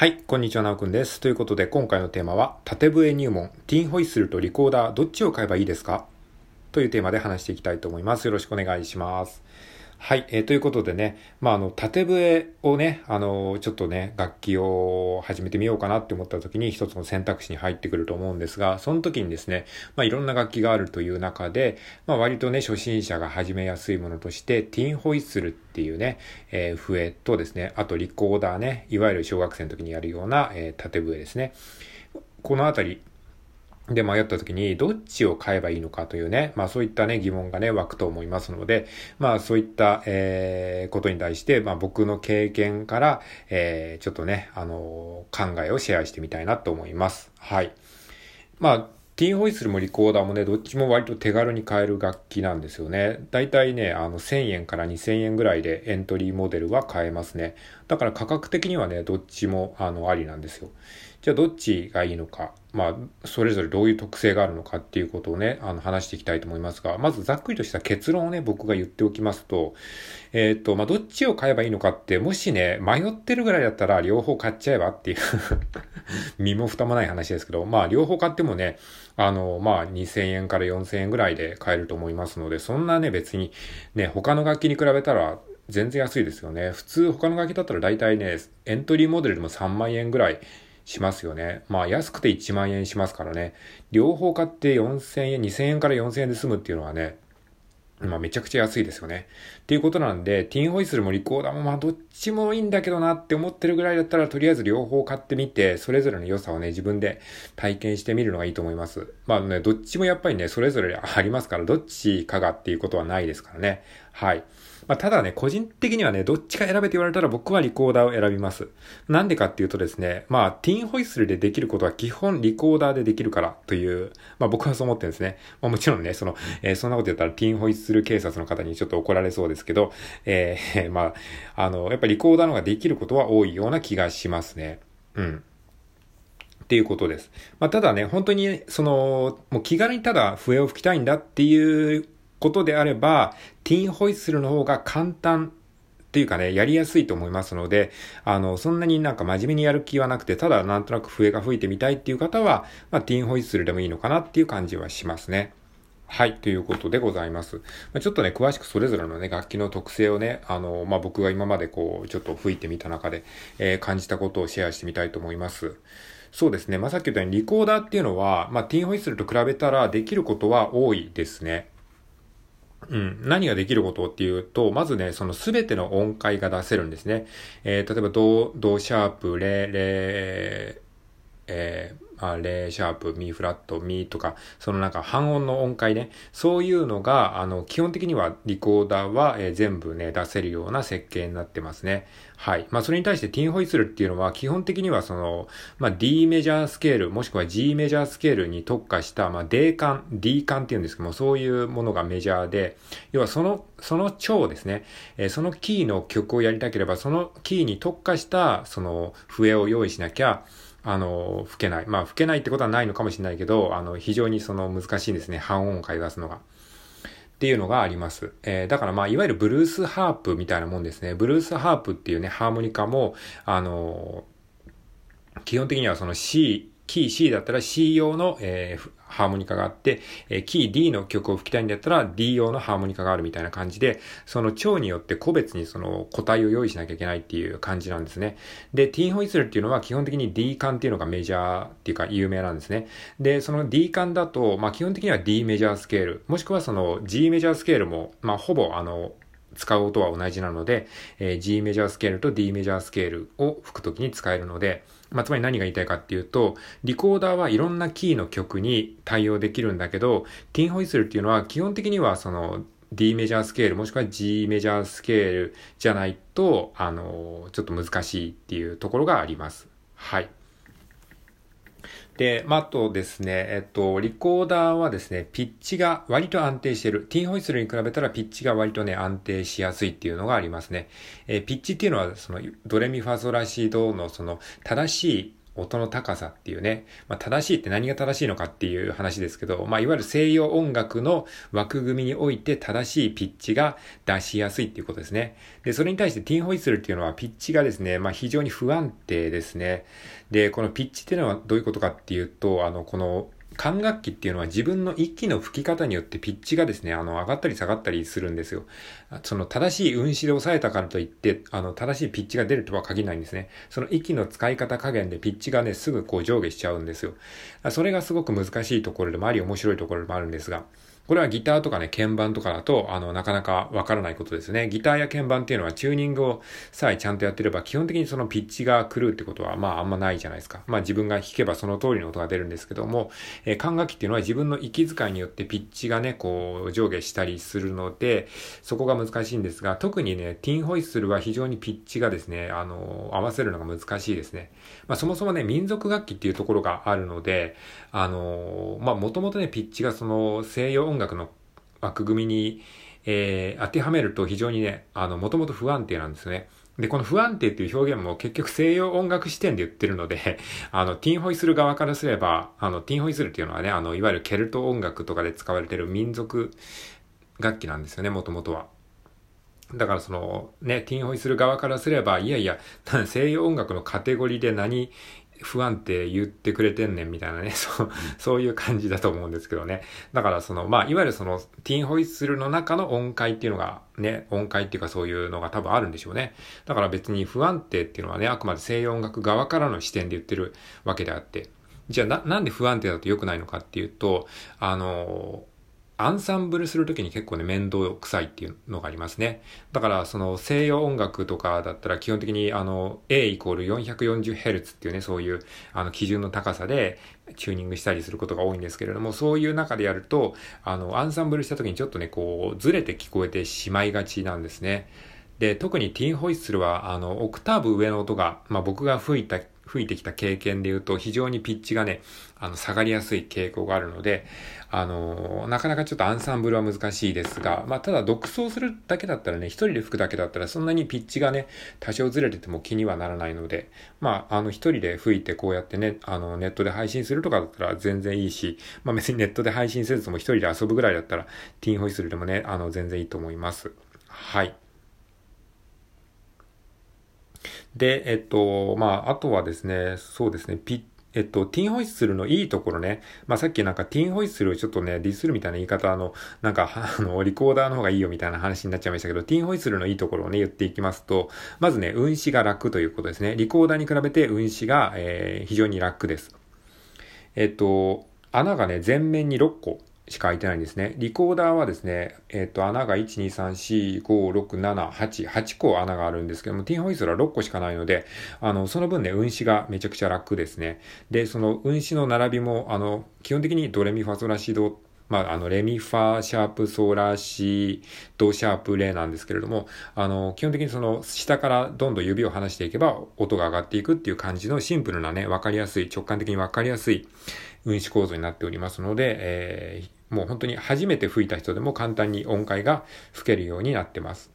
はい、こんにちは、なおくんです。ということで、今回のテーマは、縦笛入門、ティンホイッスルとリコーダー、どっちを買えばいいですか？というテーマで話していきたいと思います。よろしくお願いします。はい、えー、ということでね、まあ、あの、縦笛をね、あの、ちょっとね、楽器を始めてみようかなって思った時に一つの選択肢に入ってくると思うんですが、その時にですね、まあ、いろんな楽器があるという中で、まあ、割とね、初心者が始めやすいものとして、ティンホイッスルっていうね、えー、笛とですね、あとリコーダーね、いわゆる小学生の時にやるような、えー、縦笛ですね。このあたり、で迷った時にどっちを買えばいいのかというね、まあそういったね疑問がね湧くと思いますので、まあそういった、えー、ことに対して、まあ僕の経験から、えー、ちょっとね、あのー、考えをシェアしてみたいなと思います。はい。まあティーンホイッスルもリコーダーもね、どっちも割と手軽に買える楽器なんですよね。だいたいね、あの、1000円から2000円ぐらいでエントリーモデルは買えますね。だから価格的にはね、どっちも、あの、ありなんですよ。じゃあどっちがいいのか、まあ、それぞれどういう特性があるのかっていうことをね、あの、話していきたいと思いますが、まずざっくりとした結論をね、僕が言っておきますと、えっ、と、まあ、どっちを買えばいいのかって、もしね、迷ってるぐらいだったら両方買っちゃえばっていう 身も蓋もない話ですけど、まあ、両方買ってもね、あの、まあ、2000円から4000円ぐらいで買えると思いますので、そんなね、別に、ね、他の楽器に比べたら、全然安いですよね。普通他の楽器だったら大体ね、エントリーモデルでも3万円ぐらいしますよね。まあ安くて1万円しますからね。両方買って4000円、2000円から4000円で済むっていうのはね、まあめちゃくちゃ安いですよね。っていうことなんで、ティンホイッスルもリコーダーもまあどっちもいいんだけどなって思ってるぐらいだったら、とりあえず両方買ってみて、それぞれの良さをね、自分で体験してみるのがいいと思います。まあね、どっちもやっぱりね、それぞれありますから、どっちかがっていうことはないですからね。はい。まあ、ただね、個人的にはね、どっちか選べて言われたら僕はリコーダーを選びます。なんでかっていうとですね、まあ、ティーンホイッスルでできることは基本リコーダーでできるからという、まあ僕はそう思ってるんですね。まあもちろんね、その、えー、そんなこと言ったらティーンホイッスル警察の方にちょっと怒られそうですけど、えー、まあ、あの、やっぱリコーダーの方ができることは多いような気がしますね。うん。っていうことです。まあ、ただね、本当に、その、もう気軽にただ笛を吹きたいんだっていうことであれば、ティーンホイッスルの方が簡単っていうかね、やりやすいと思いますので、あの、そんなになんか真面目にやる気はなくて、ただなんとなく笛が吹いてみたいっていう方は、まあ、ティーンホイッスルでもいいのかなっていう感じはしますね。はい、ということでございます。ま、ちょっとね、詳しくそれぞれのね、楽器の特性をね、あの、まあ、僕が今までこう、ちょっと吹いてみた中で、えー、感じたことをシェアしてみたいと思います。そうですね。まあ、さっき言ったように、リコーダーっていうのは、まあ、ティーンホイッスルと比べたらできることは多いですね。うん。何ができることっていうと、まずね、そのすべての音階が出せるんですね。えー、例えば、ド、ドシャープ、レ、レ、えー、あ、レシャープ、ミフラット、ミとか、そのなんか半音の音階ね、そういうのが、あの、基本的にはリコーダーは、えー、全部ね、出せるような設計になってますね。はい。まあ、それに対してティンホイッスルっていうのは、基本的にはその、まあ、D メジャースケール、もしくは G メジャースケールに特化した、まあ、D 管、D 管っていうんですけども、そういうものがメジャーで、要はその、その超ですね、えー、そのキーの曲をやりたければ、そのキーに特化した、その、笛を用意しなきゃ、あの、吹けない。まあ、吹けないってことはないのかもしれないけど、あの、非常にその難しいんですね。半音階出すのが。っていうのがあります。えー、だからまあ、いわゆるブルースハープみたいなもんですね。ブルースハープっていうね、ハーモニカも、あの、基本的にはその C、キー C だったら C 用の、えー、ハーモニカがあって、えー、キー D の曲を吹きたいんだったら D 用のハーモニカがあるみたいな感じで、その調によって個別にその個体を用意しなきゃいけないっていう感じなんですね。で、ティーンホイッスルっていうのは基本的に D 管っていうのがメジャーっていうか有名なんですね。で、その D 管だと、まあ基本的には D メジャースケール、もしくはその G メジャースケールも、まあほぼあの、使う音は同じなので、えー、G メジャースケールと D メジャースケールを吹くときに使えるので、まあ、つまり何が言いたいかっていうと、リコーダーはいろんなキーの曲に対応できるんだけど、ティンホイッスルっていうのは基本的にはその D メジャースケールもしくは G メジャースケールじゃないと、あの、ちょっと難しいっていうところがあります。はい。で、まあ、あとですね、えっと、リコーダーはですね、ピッチが割と安定してる。ティンホイッスルに比べたらピッチが割とね、安定しやすいっていうのがありますね。えー、ピッチっていうのは、その、ドレミファソラシドのその、正しい音の高さっていうね、まあ、正しいって何が正しいのかっていう話ですけど、まあ、いわゆる西洋音楽の枠組みにおいて正しいピッチが出しやすいっていうことですね。で、それに対してティンホイッスルっていうのはピッチがですね、まあ、非常に不安定ですね。で、このピッチっていうのはどういうことかっていうと、あの、この管楽器っていうのは自分の息の吹き方によってピッチがですね、あの、上がったり下がったりするんですよ。その正しい運指で押さえたからといって、あの、正しいピッチが出るとは限らないんですね。その息の使い方加減でピッチがね、すぐこう上下しちゃうんですよ。それがすごく難しいところでもあり、面白いところでもあるんですが、これはギターとかね、鍵盤とかだと、あの、なかなかわからないことですね。ギターや鍵盤っていうのはチューニングをさえちゃんとやってれば、基本的にそのピッチが狂うってことは、まああんまないじゃないですか。まあ自分が弾けばその通りの音が出るんですけども、えー、管楽器っていうのは自分の息遣いによってピッチがね、こう上下したりするので、そこが難しいんですが、特にね、ティンホイッスルは非常にピッチがですね、あの、合わせるのが難しいですね。まあそもそもね、民族楽器っていうところがあるので、あの、まあもともとね、ピッチがその西洋音楽の枠組みに、えー、当てはめると非常にね、あの、もともと不安定なんですね。で、この不安定っていう表現も結局西洋音楽視点で言ってるので、あの、ティンホイする側からすれば、あの、ティンホイするっていうのはね、あの、いわゆるケルト音楽とかで使われてる民族楽器なんですよね、もともとは。だからそのね、ティンホイする側からすれば、いやいや、西洋音楽のカテゴリーで何不安定言ってくれてんねんみたいなね、そう、そういう感じだと思うんですけどね。だからその、まあ、いわゆるその、ティンホイッスルの中の音階っていうのが、ね、音階っていうかそういうのが多分あるんでしょうね。だから別に不安定っていうのはね、あくまで西洋音楽側からの視点で言ってるわけであって。じゃあな、なんで不安定だと良くないのかっていうと、あの、アンサンブルするときに結構ね、面倒くさいっていうのがありますね。だから、その西洋音楽とかだったら基本的にあの、A イコール 440Hz っていうね、そういうあの基準の高さでチューニングしたりすることが多いんですけれども、そういう中でやると、あの、アンサンブルしたときにちょっとね、こう、ずれて聞こえてしまいがちなんですね。で、特にティーンホイッスルは、あの、オクターブ上の音が、まあ僕が吹いた吹いてきた経験で言うと、非常にピッチがね、あの、下がりやすい傾向があるので、あのー、なかなかちょっとアンサンブルは難しいですが、まあ、ただ独奏するだけだったらね、一人で吹くだけだったら、そんなにピッチがね、多少ずれてても気にはならないので、まあ、あの、一人で吹いてこうやってね、あの、ネットで配信するとかだったら全然いいし、まあ、別にネットで配信せずとも一人で遊ぶぐらいだったら、ティーンホイッスルでもね、あの、全然いいと思います。はい。で、えっと、まあ、あとはですね、そうですね、ピえっと、ティンホイッスルのいいところね。まあ、さっきなんかティンホイッスルをちょっとね、ディスるみたいな言い方、あの、なんか、あの、リコーダーの方がいいよみたいな話になっちゃいましたけど、ティンホイッスルのいいところをね、言っていきますと、まずね、運指が楽ということですね。リコーダーに比べて運指が、えー、非常に楽です。えっと、穴がね、全面に6個しか開いてないんですね。リコーダーはですね、えっ、と、穴が1、2、3、4、5、6、7、8、8個穴があるんですけども、ティンホイッスルは6個しかないので、あの、その分ね、運指がめちゃくちゃ楽ですね。で、その運指の並びも、あの、基本的にドレミファソラシドまあ、あの、レミファシャープソーラシドシャープレなんですけれども、あの、基本的にその、下からどんどん指を離していけば、音が上がっていくっていう感じのシンプルなね、わかりやすい、直感的にわかりやすい運指構造になっておりますので、えーもう本当に初めて吹いた人でも簡単に音階が吹けるようになってます。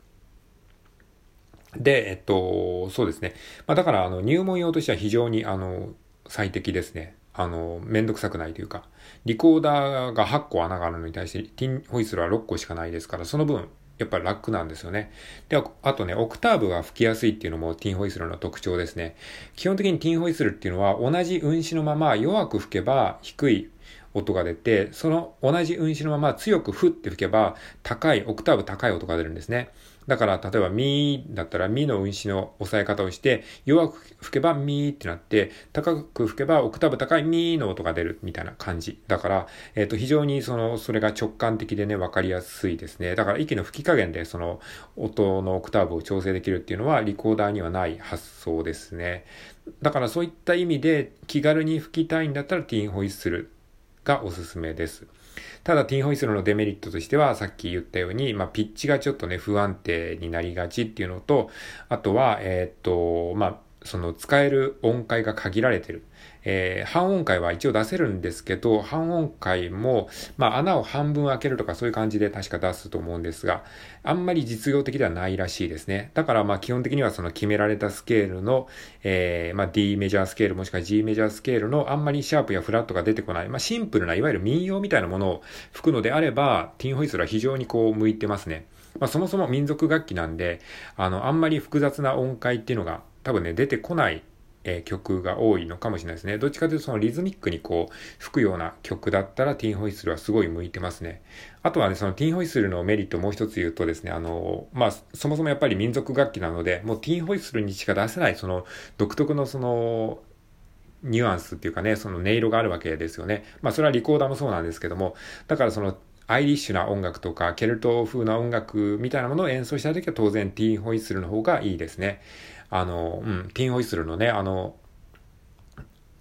で、えっと、そうですね。まあだから、あの、入門用としては非常に、あの、最適ですね。あの、めんどくさくないというか、リコーダーが8個穴があるのに対して、ティンホイッスルは6個しかないですから、その分、やっぱり楽なんですよね。で、あとね、オクターブが吹きやすいっていうのもティンホイッスルの特徴ですね。基本的にティンホイッスルっていうのは同じ運指のまま弱く吹けば低い音が出て、その同じ運指のまま強くふって吹けば、高い、オクターブ高い音が出るんですね。だから、例えば、ミーだったら、ミの運指の押さえ方をして、弱く吹けばミーってなって、高く吹けばオクターブ高いミーの音が出るみたいな感じ。だから、えっ、ー、と、非常にその、それが直感的でね、わかりやすいですね。だから、息の吹き加減で、その、音のオクターブを調整できるっていうのは、リコーダーにはない発想ですね。だから、そういった意味で、気軽に吹きたいんだったら、ティーンホイッスルがおすすめです。ただ、ティンホイッスルのデメリットとしては、さっき言ったように、まあ、ピッチがちょっとね、不安定になりがちっていうのと、あとは、えー、っと、まあ、その使える音階が限られてる。えー、半音階は一応出せるんですけど、半音階も、まあ穴を半分開けるとかそういう感じで確か出すと思うんですが、あんまり実用的ではないらしいですね。だからまあ基本的にはその決められたスケールの、えー、まあ D メジャースケールもしくは G メジャースケールのあんまりシャープやフラットが出てこない、まあシンプルないわゆる民謡みたいなものを吹くのであれば、ティンホイスルは非常にこう向いてますね。まあそもそも民族楽器なんで、あの、あんまり複雑な音階っていうのが多分ね、出てこないえー、曲が多いのかもしれないですね。どっちかというとそのリズミックにこう吹くような曲だったらティーンホイッスルはすごい向いてますね。あとはね、そのティンホイッスルのメリットもう一つ言うとですね、あの、まあ、そもそもやっぱり民族楽器なので、もうティンホイッスルにしか出せないその独特のそのニュアンスっていうかね、その音色があるわけですよね。まあそれはリコーダーもそうなんですけども、だからそのアイリッシュな音楽とか、ケルト風な音楽みたいなものを演奏した時は当然ティーンホイッスルの方がいいですね。あの、うん、ティンホイッスルのね、あの、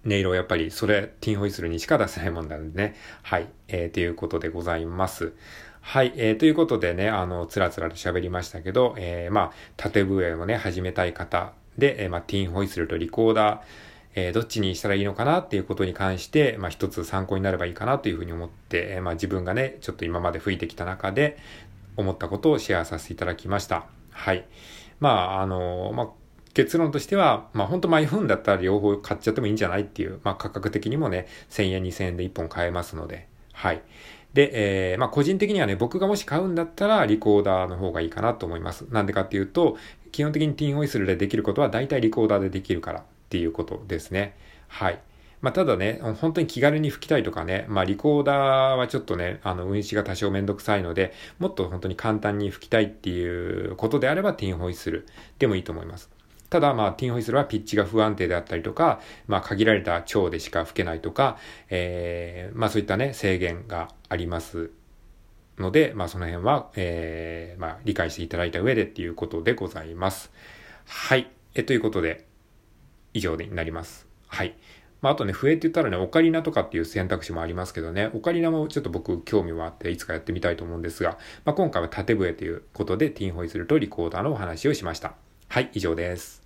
音色やっぱりそれ、ティンホイッスルにしか出せないもんなんでね。はい。えー、ということでございます。はい。えー、ということでね、あの、つらつらと喋りましたけど、えー、まあ、縦笛をね、始めたい方で、えー、まあ、ティンホイッスルとリコーダー、え、どっちにしたらいいのかなっていうことに関して、まあ、一つ参考になればいいかなというふうに思って、え、まあ、自分がね、ちょっと今まで吹いてきた中で、思ったことをシェアさせていただきました。はい。まあ、あの、まあ、結論としては、まあ本当毎分だったら両方買っちゃってもいいんじゃないっていう、まあ価格的にもね、1000円2000円で1本買えますので、はい。で、えー、まあ個人的にはね、僕がもし買うんだったらリコーダーの方がいいかなと思います。なんでかっていうと、基本的にティーンオイスルでできることは大体リコーダーでできるからっていうことですね。はい。まあ、ただね、本当に気軽に吹きたいとかね、まあ、リコーダーはちょっとね、あの、運指が多少めんどくさいので、もっと本当に簡単に吹きたいっていうことであれば、ティーンホイッスルでもいいと思います。ただ、まあ、ティンホイッスルはピッチが不安定であったりとか、まあ、限られた腸でしか吹けないとか、えー、まあ、そういったね、制限がありますので、まあ、その辺は、えー、まあ、理解していただいた上でっていうことでございます。はい。え、ということで、以上になります。はい。まあ、あとね、笛って言ったらね、オカリナとかっていう選択肢もありますけどね、オカリナもちょっと僕興味はあって、いつかやってみたいと思うんですが、まあ、今回は縦笛ということで、ティンホイッスルとリコーダーのお話をしました。はい、以上です。